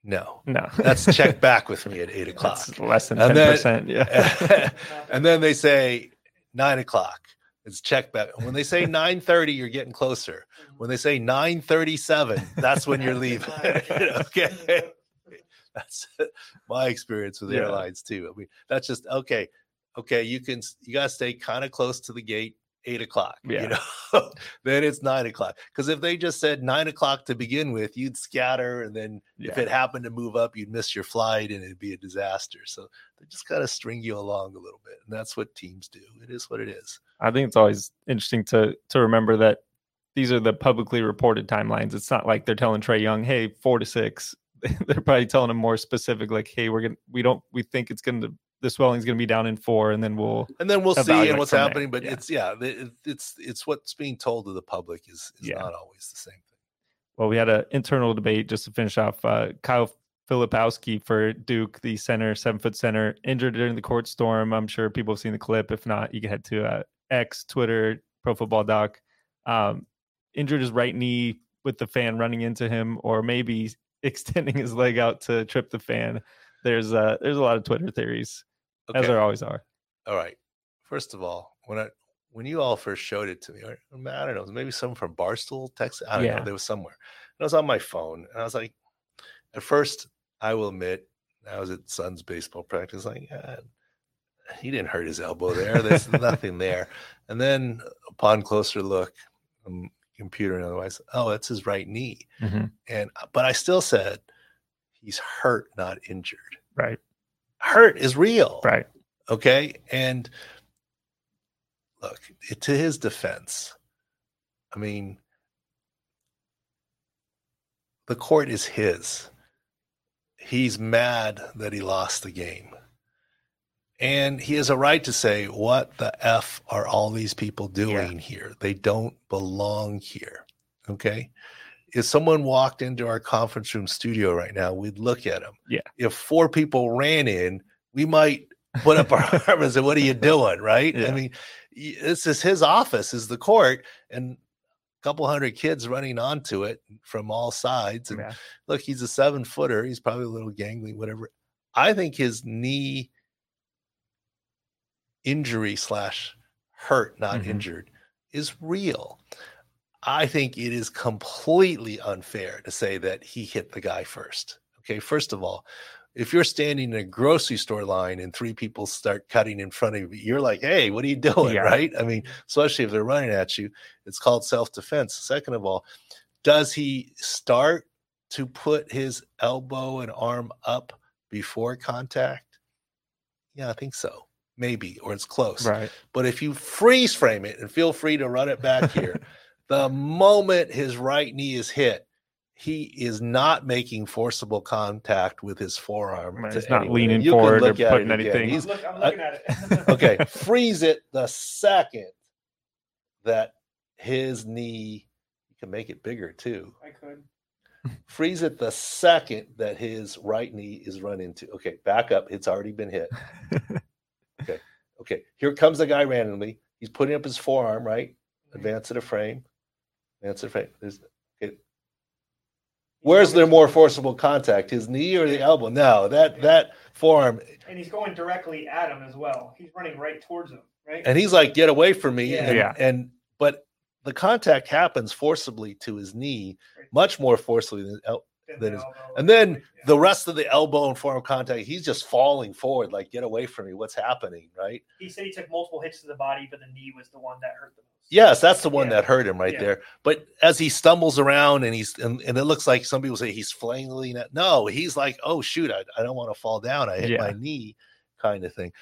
No, No, that's check back with me at eight o'clock. That's less than ten percent. Yeah, and then they say nine o'clock. It's check back. When they say nine thirty, you're getting closer. When they say nine thirty-seven, that's when you're leaving. okay, that's my experience with Yeah. airlines too. I mean, that's just okay. Okay, you can you gotta stay kind of close to the gate. Eight o'clock. Yeah. You know, then it's nine o'clock. Because if they just said nine o'clock to begin with, you'd scatter, and then if it happened to move up, you'd miss your flight, and it'd be a disaster. So they just kind of string you along a little bit, and that's what teams do. It is what it is. I think it's always interesting to to remember that these are the publicly reported timelines. It's not like they're telling Trae Young, "Hey, four to six. they're probably telling him more specific, like, "Hey, we're gonna we don't we think it's gonna the swelling's gonna be down in four, and then we'll And then we'll see and what's from there, happening. But yeah. it's yeah, it- it's it's what's being told to the public is is Yeah. not always the same thing. Well, we had an internal debate just to finish off. Uh, Kyle Filipowski for Duke, the center, seven foot center, injured during the court storm. I'm sure people have seen the clip. If not, you can head to uh, X, Twitter, Pro Football Doc. Um, injured his right knee with the fan running into him, or maybe extending his leg out to trip the fan. There's uh, there's a lot of Twitter theories, as Okay. there always are. All right. First of all, when I when you all first showed it to me, or I don't know, maybe someone from Barstool, Texas. I don't Yeah. know. There was somewhere. And I was on my phone, and I was like, at first, I will admit, I was at son's baseball practice. Like, "Ah, he didn't hurt his elbow there. There's nothing there. And then, upon closer look, um, computer and otherwise, oh, that's his right knee. Mhm. And but I still said, he's hurt, not injured. Right, Hurt is real. right. Okay. And look, to his defense, I mean, the court is his. He's mad that he lost the game. And he has a right to say, What the F are all these people doing here? They don't belong here. Okay. If someone walked into our conference room studio right now, we'd look at them. Yeah. If four people ran in, we might put up our arm and say, What are you doing? Right. I mean, this is his office, is the court, and a couple hundred kids running onto it from all sides. And Yeah. look, he's a seven footer. He's probably a little gangly, whatever. I think his knee injury slash hurt, not Mhm. injured, is real. I think it is completely unfair to say that he hit the guy first. Okay, first of all, if you're standing in a grocery store line and three people start cutting in front of you, you're like, hey, what are you doing? Yeah. Right? I mean, especially if they're running at you, it's called self defense. Second of all, does he start to put his elbow and arm up before contact? Yeah, I think so. Maybe, or it's close. Right. But if you freeze frame it and feel free to run it back here, the moment his right knee is hit, he is not making forcible contact with his forearm. Right, to he's not anywhere. leaning You can forward or look at putting it anything. He's- I'm, look, I'm uh, looking at it. okay, freeze it the second that his knee, you can make it bigger too. I could. Freeze it the second that his right knee is run into. Okay, back up. It's already been hit. Okay, okay. Here comes the guy randomly. He's putting up his forearm, right? Mm-hmm. Advance of the frame. Advance of the. There's, okay. Where's there more forcible contact? His knee or the elbow? No, that that forearm. And he's going directly at him as well. He's running right towards him, right? And he's like, get away from me. Yeah. And, Yeah. and but the contact happens forcibly to his knee, much more forcibly than el- Then then his- and then yeah. the rest of the elbow and forearm contact, he's just falling forward, like, get away from me. What's happening? Right. he said he took multiple hits to the body, but the knee was the one that hurt the most. Yes, that's the one Yeah. that hurt him right Yeah. there. But as he stumbles around and he's and, and it looks like some people say he's flailing at no, he's like, oh shoot, I, I don't want to fall down. I hit Yeah. my knee, kind of thing.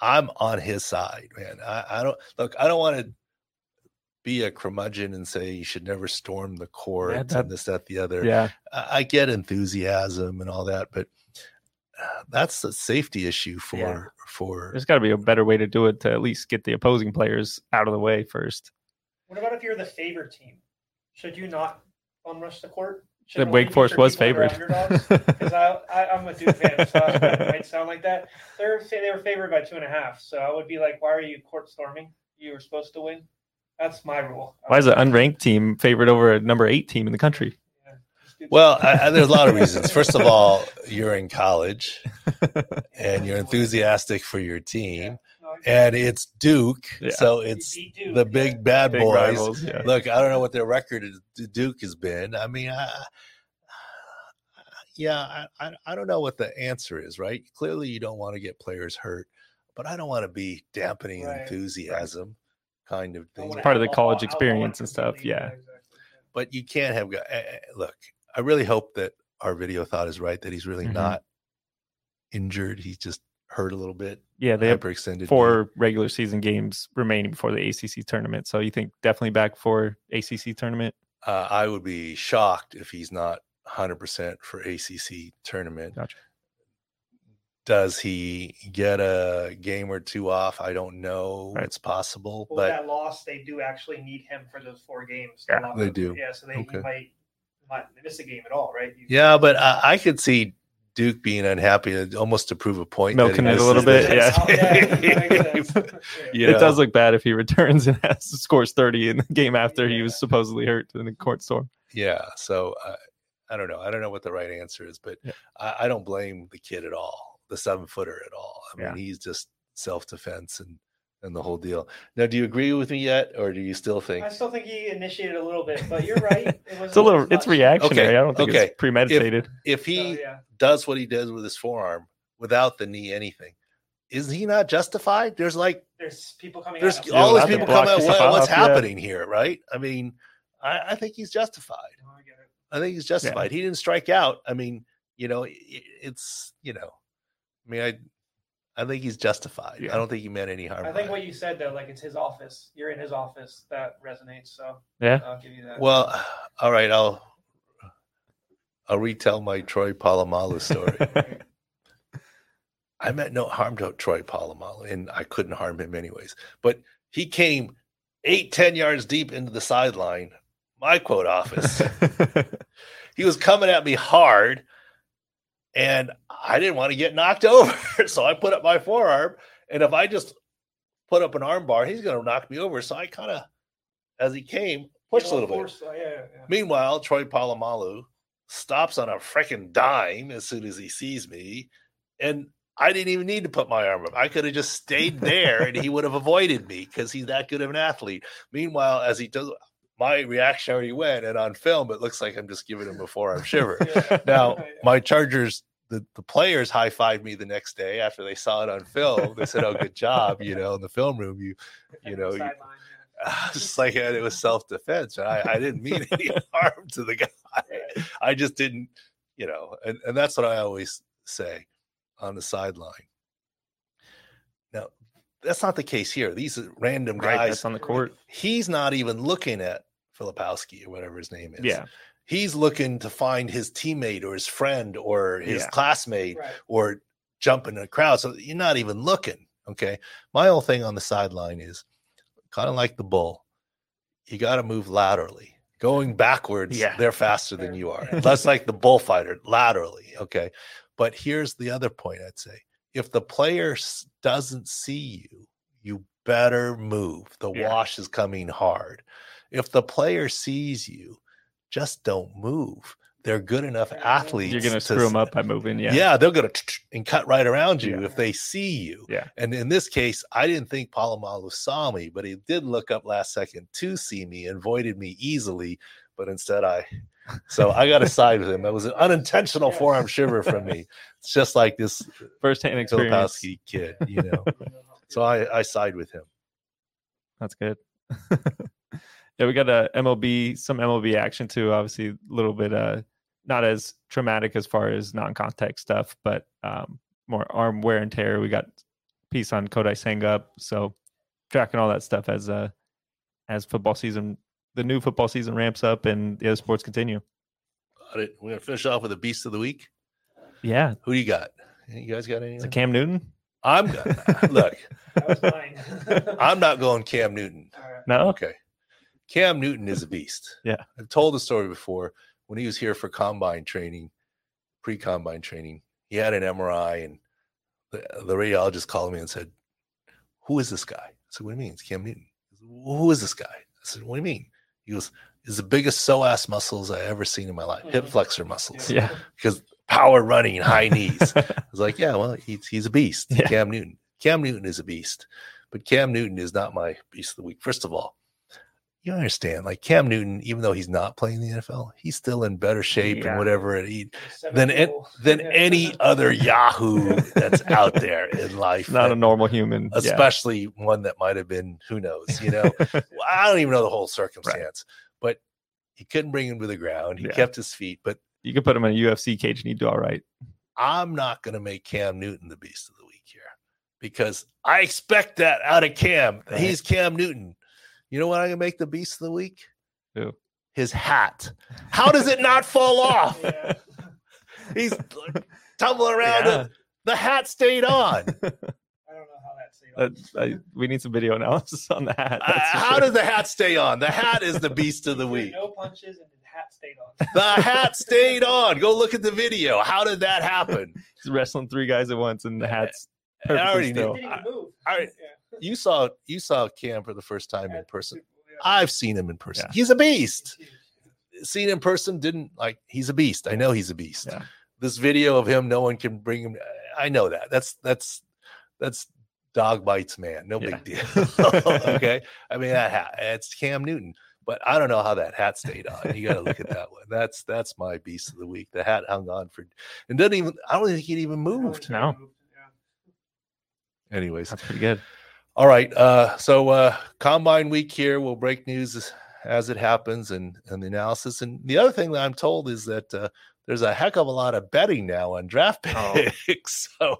I'm on his side, man. I, I don't look, I don't want to be a curmudgeon and say you should never storm the court that- and this, that, the other. Yeah. I, I get enthusiasm and all that, but uh, that's a safety issue for Yeah. for There's got to be a better way to do it to at least get the opposing players out of the way first. What about if you're the favored team? Should you not bum rush the court? The Shouldn't Wake we Forest was people favored. Because I, I, I'm a Duke fan, so I- it might sound like that. They're say they were favored by two and a half, so I would be like, why are you court storming? You were supposed to win. That's my rule. Why is an unranked team favored over a number eight team in the country? Yeah, just do- Well, I, I, there's a lot of reasons. First of all, you're in college and you're enthusiastic for your team, and it's Duke, Yeah. so it's Duke, the yeah. big bad Big boys. rivals. Yeah. Look, I don't know what their record is, Duke has been. I mean, I, yeah, I, I, I don't know what the answer is. Right? Clearly, you don't want to get players hurt, but I don't want to be dampening Right, right. Enthusiasm, kind of thing. wanna Part of the college experience and stuff, completely. yeah. exactly. but you can't have gu- eh, eh, look i really hope that our video thought is right that he's really Mhm. not injured he's just hurt a little bit Yeah, they have hyperextended knee. four regular season games remaining before the ACC tournament. So you think definitely back for ACC tournament? uh, i would be shocked if he's not 100% for acc tournament Gotcha. Does he get a game or two off i don't know Right. it's possible Well, but that loss, they do actually need him for those four games. Yeah, they up. do. Yeah, so they Okay. might might miss a game at all, right? You- yeah but I, I could see duke being unhappy uh, almost to prove a point Milking it a little bit, yeah. Oh, yeah, that makes sense. You it does look bad if he returns and has scores 30 in the game after he was supposedly hurt in the court storm. Yeah. So uh, I don't know. I don't know what the right answer is, but Yeah. I, I don't blame the kid at all, the seven footer at all. I mean, Yeah. he's just self defense and and the whole deal. Now, do you agree with me yet, or do you still think? I still think he initiated a little bit, but you're right. It It's a little, it's reactionary. Okay, I don't think okay. it's premeditated. If he So, yeah. does what he does with his forearm without the knee, anything, is he not justified? There's like There's people coming. there's at him. all these people coming out. What, stuff what's off, yeah. happening here, right? I mean, I, I think he's justified. Oh, I. I think he's justified. He didn't strike out. I mean, you know, i- i- it's you know, I mean, I, I think he's justified. Yeah. I don't think he meant any harm. I by think it. what you said though, like it's his office. You're in his office. That resonates. So Yeah. I'll give you that. Well, all right. I'll I'll retell my Troy Polamalu story. I meant no harm to Troy Polamalu, and I couldn't harm him anyways. But he came eight, ten yards deep into the sideline, my quote office. he was coming at me hard, and I didn't want to get knocked over. so I put up my forearm. And if I just put up an arm bar, he's going to knock me over. So I kind of, as he came, pushed a little bit. uh, yeah, yeah. Meanwhile, Troy Polamalu stops on a freaking dime as soon as he sees me. And I didn't even need to put my arm up. I could have just stayed there and he would have avoided me because he's that good of an athlete. Meanwhile, as he does, my reaction already went, and on film, it looks like I'm just giving him a forearm shiver. Yeah. Now, my Chargers, the, the players high fived me the next day after they saw it on film. They said, Oh, good job. You know, in the film room, you, you know, you- I was just like, it was self defense. I, I didn't mean any harm to the guy. I just didn't, you know, and, and that's what I always say on the sideline. Now, that's not the case here. These are random right, guys. that's on the court. He's not even looking at Filipowski or whatever his name is. Yeah, He's looking to find his teammate or his friend or his Yeah. classmate Right. or jump in a crowd. So you're not even looking. Okay. My whole thing on the sideline is kind of like the bull. You got to move laterally. Going backwards, Yeah. they're faster than you are. That's like the bullfighter laterally. Okay. But here's the other point I'd say if the player doesn't see you, you better move. The Yeah. wash is coming hard. If the player sees you, just don't move. They're good enough athletes. you're gonna screw them up by moving. yeah. Yeah, they're gonna and cut right around you Yeah. if they see you. Yeah. And in this case, I didn't think Polamalu saw me, but he did look up last second to see me and voided me easily. But instead, I so I got to side with him. That was an unintentional forearm shiver from me. It's just like this uh, first hand experience. Kid, you know. so I I side with him. That's good. yeah, we got a MLB, some MLB action too. Obviously, a little bit uh not as traumatic as far as non-contact stuff, but um more arm wear and tear. We got piece on Kodai Senga, so tracking all that stuff as uh as football season, the new football season ramps up and the other sports continue. Got it. We're gonna finish off with the beast of the week. Yeah, Who do you got? You guys got it's a? Cam Newton. I'm look. That was mine. I'm not going Cam Newton. All right. No, Okay. Cam Newton is a beast. Yeah. I've told the story before when he was here for combine training, pre combine training. He had an MRI, and the, the radiologist called me and said, Who is this guy? I said, What do you mean? It's Cam Newton. He said, Who is this guy? I said, What do you mean? He goes, Is the biggest psoas muscles I ever seen in my life, hip Mhm. flexor muscles, yeah, because power running, high knees. I was like, yeah, well, he's he's a beast. Yeah. Cam Newton. Cam Newton is a beast, but Cam Newton is not my beast of the week. First of all, you understand, like Cam Newton, even though he's not playing the NFL, he's still in better shape Yeah. and whatever it he, than an- than Yeah. any other Yahoo that's out there in life. not a normal human. Yeah. especially one that might have been who knows, you know. I don't even know the whole circumstance, but he couldn't bring him to the ground. He Yeah. kept his feet, but you could put him in a UFC cage and he'd do all right. I'm not going to make Cam Newton the beast of the week here because I expect that out of Cam. Right. He's Cam Newton. You know what I'm going to make the beast of the week? Who? His hat. How does it not fall off? Yeah. He's like, tumbling around. Yeah. and the hat stayed on. I don't know how that's saved. That, I, we need some video analysis on the hat. Uh, how sure. does the hat stay on? The hat is the beast of the week. No punches and the hat stayed on. The hat stayed on. Go look at the video. How did that happen? He's wrestling three guys at once and the hat's I already He still. knew. didn't even move. I- Yeah. You saw you saw Cam for the first time in person. people, yeah. I've seen him in person. Yeah. He's a beast. Seen in person, didn't like. He's a beast. I know he's a beast. Yeah. This video of him, no one can bring him. I know that. That's that's that's dog bites man. No Yeah. big deal. okay. I mean that hat. It's Cam Newton. But I don't know how that hat stayed on. You got to look at that one. That's that's my beast of the week. The hat hung on for, and doesn't even. I don't think it even moved. No. Anyways, That's pretty good. All right. Uh, so uh, combine week here. We'll break news as, as it happens and and the analysis. And the other thing that I'm told is that uh, there's a heck of a lot of betting now on draft Oh. picks. so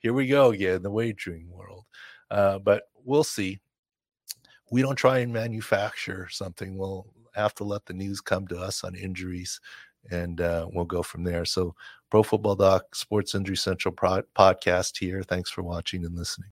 here we go again, the wagering world. Uh, but we'll see. We don't try and manufacture something. We'll have to let the news come to us on injuries and uh, we'll go from there. So, Pro Football Doc Sports Injury Central pro- podcast here. Thanks for watching and listening.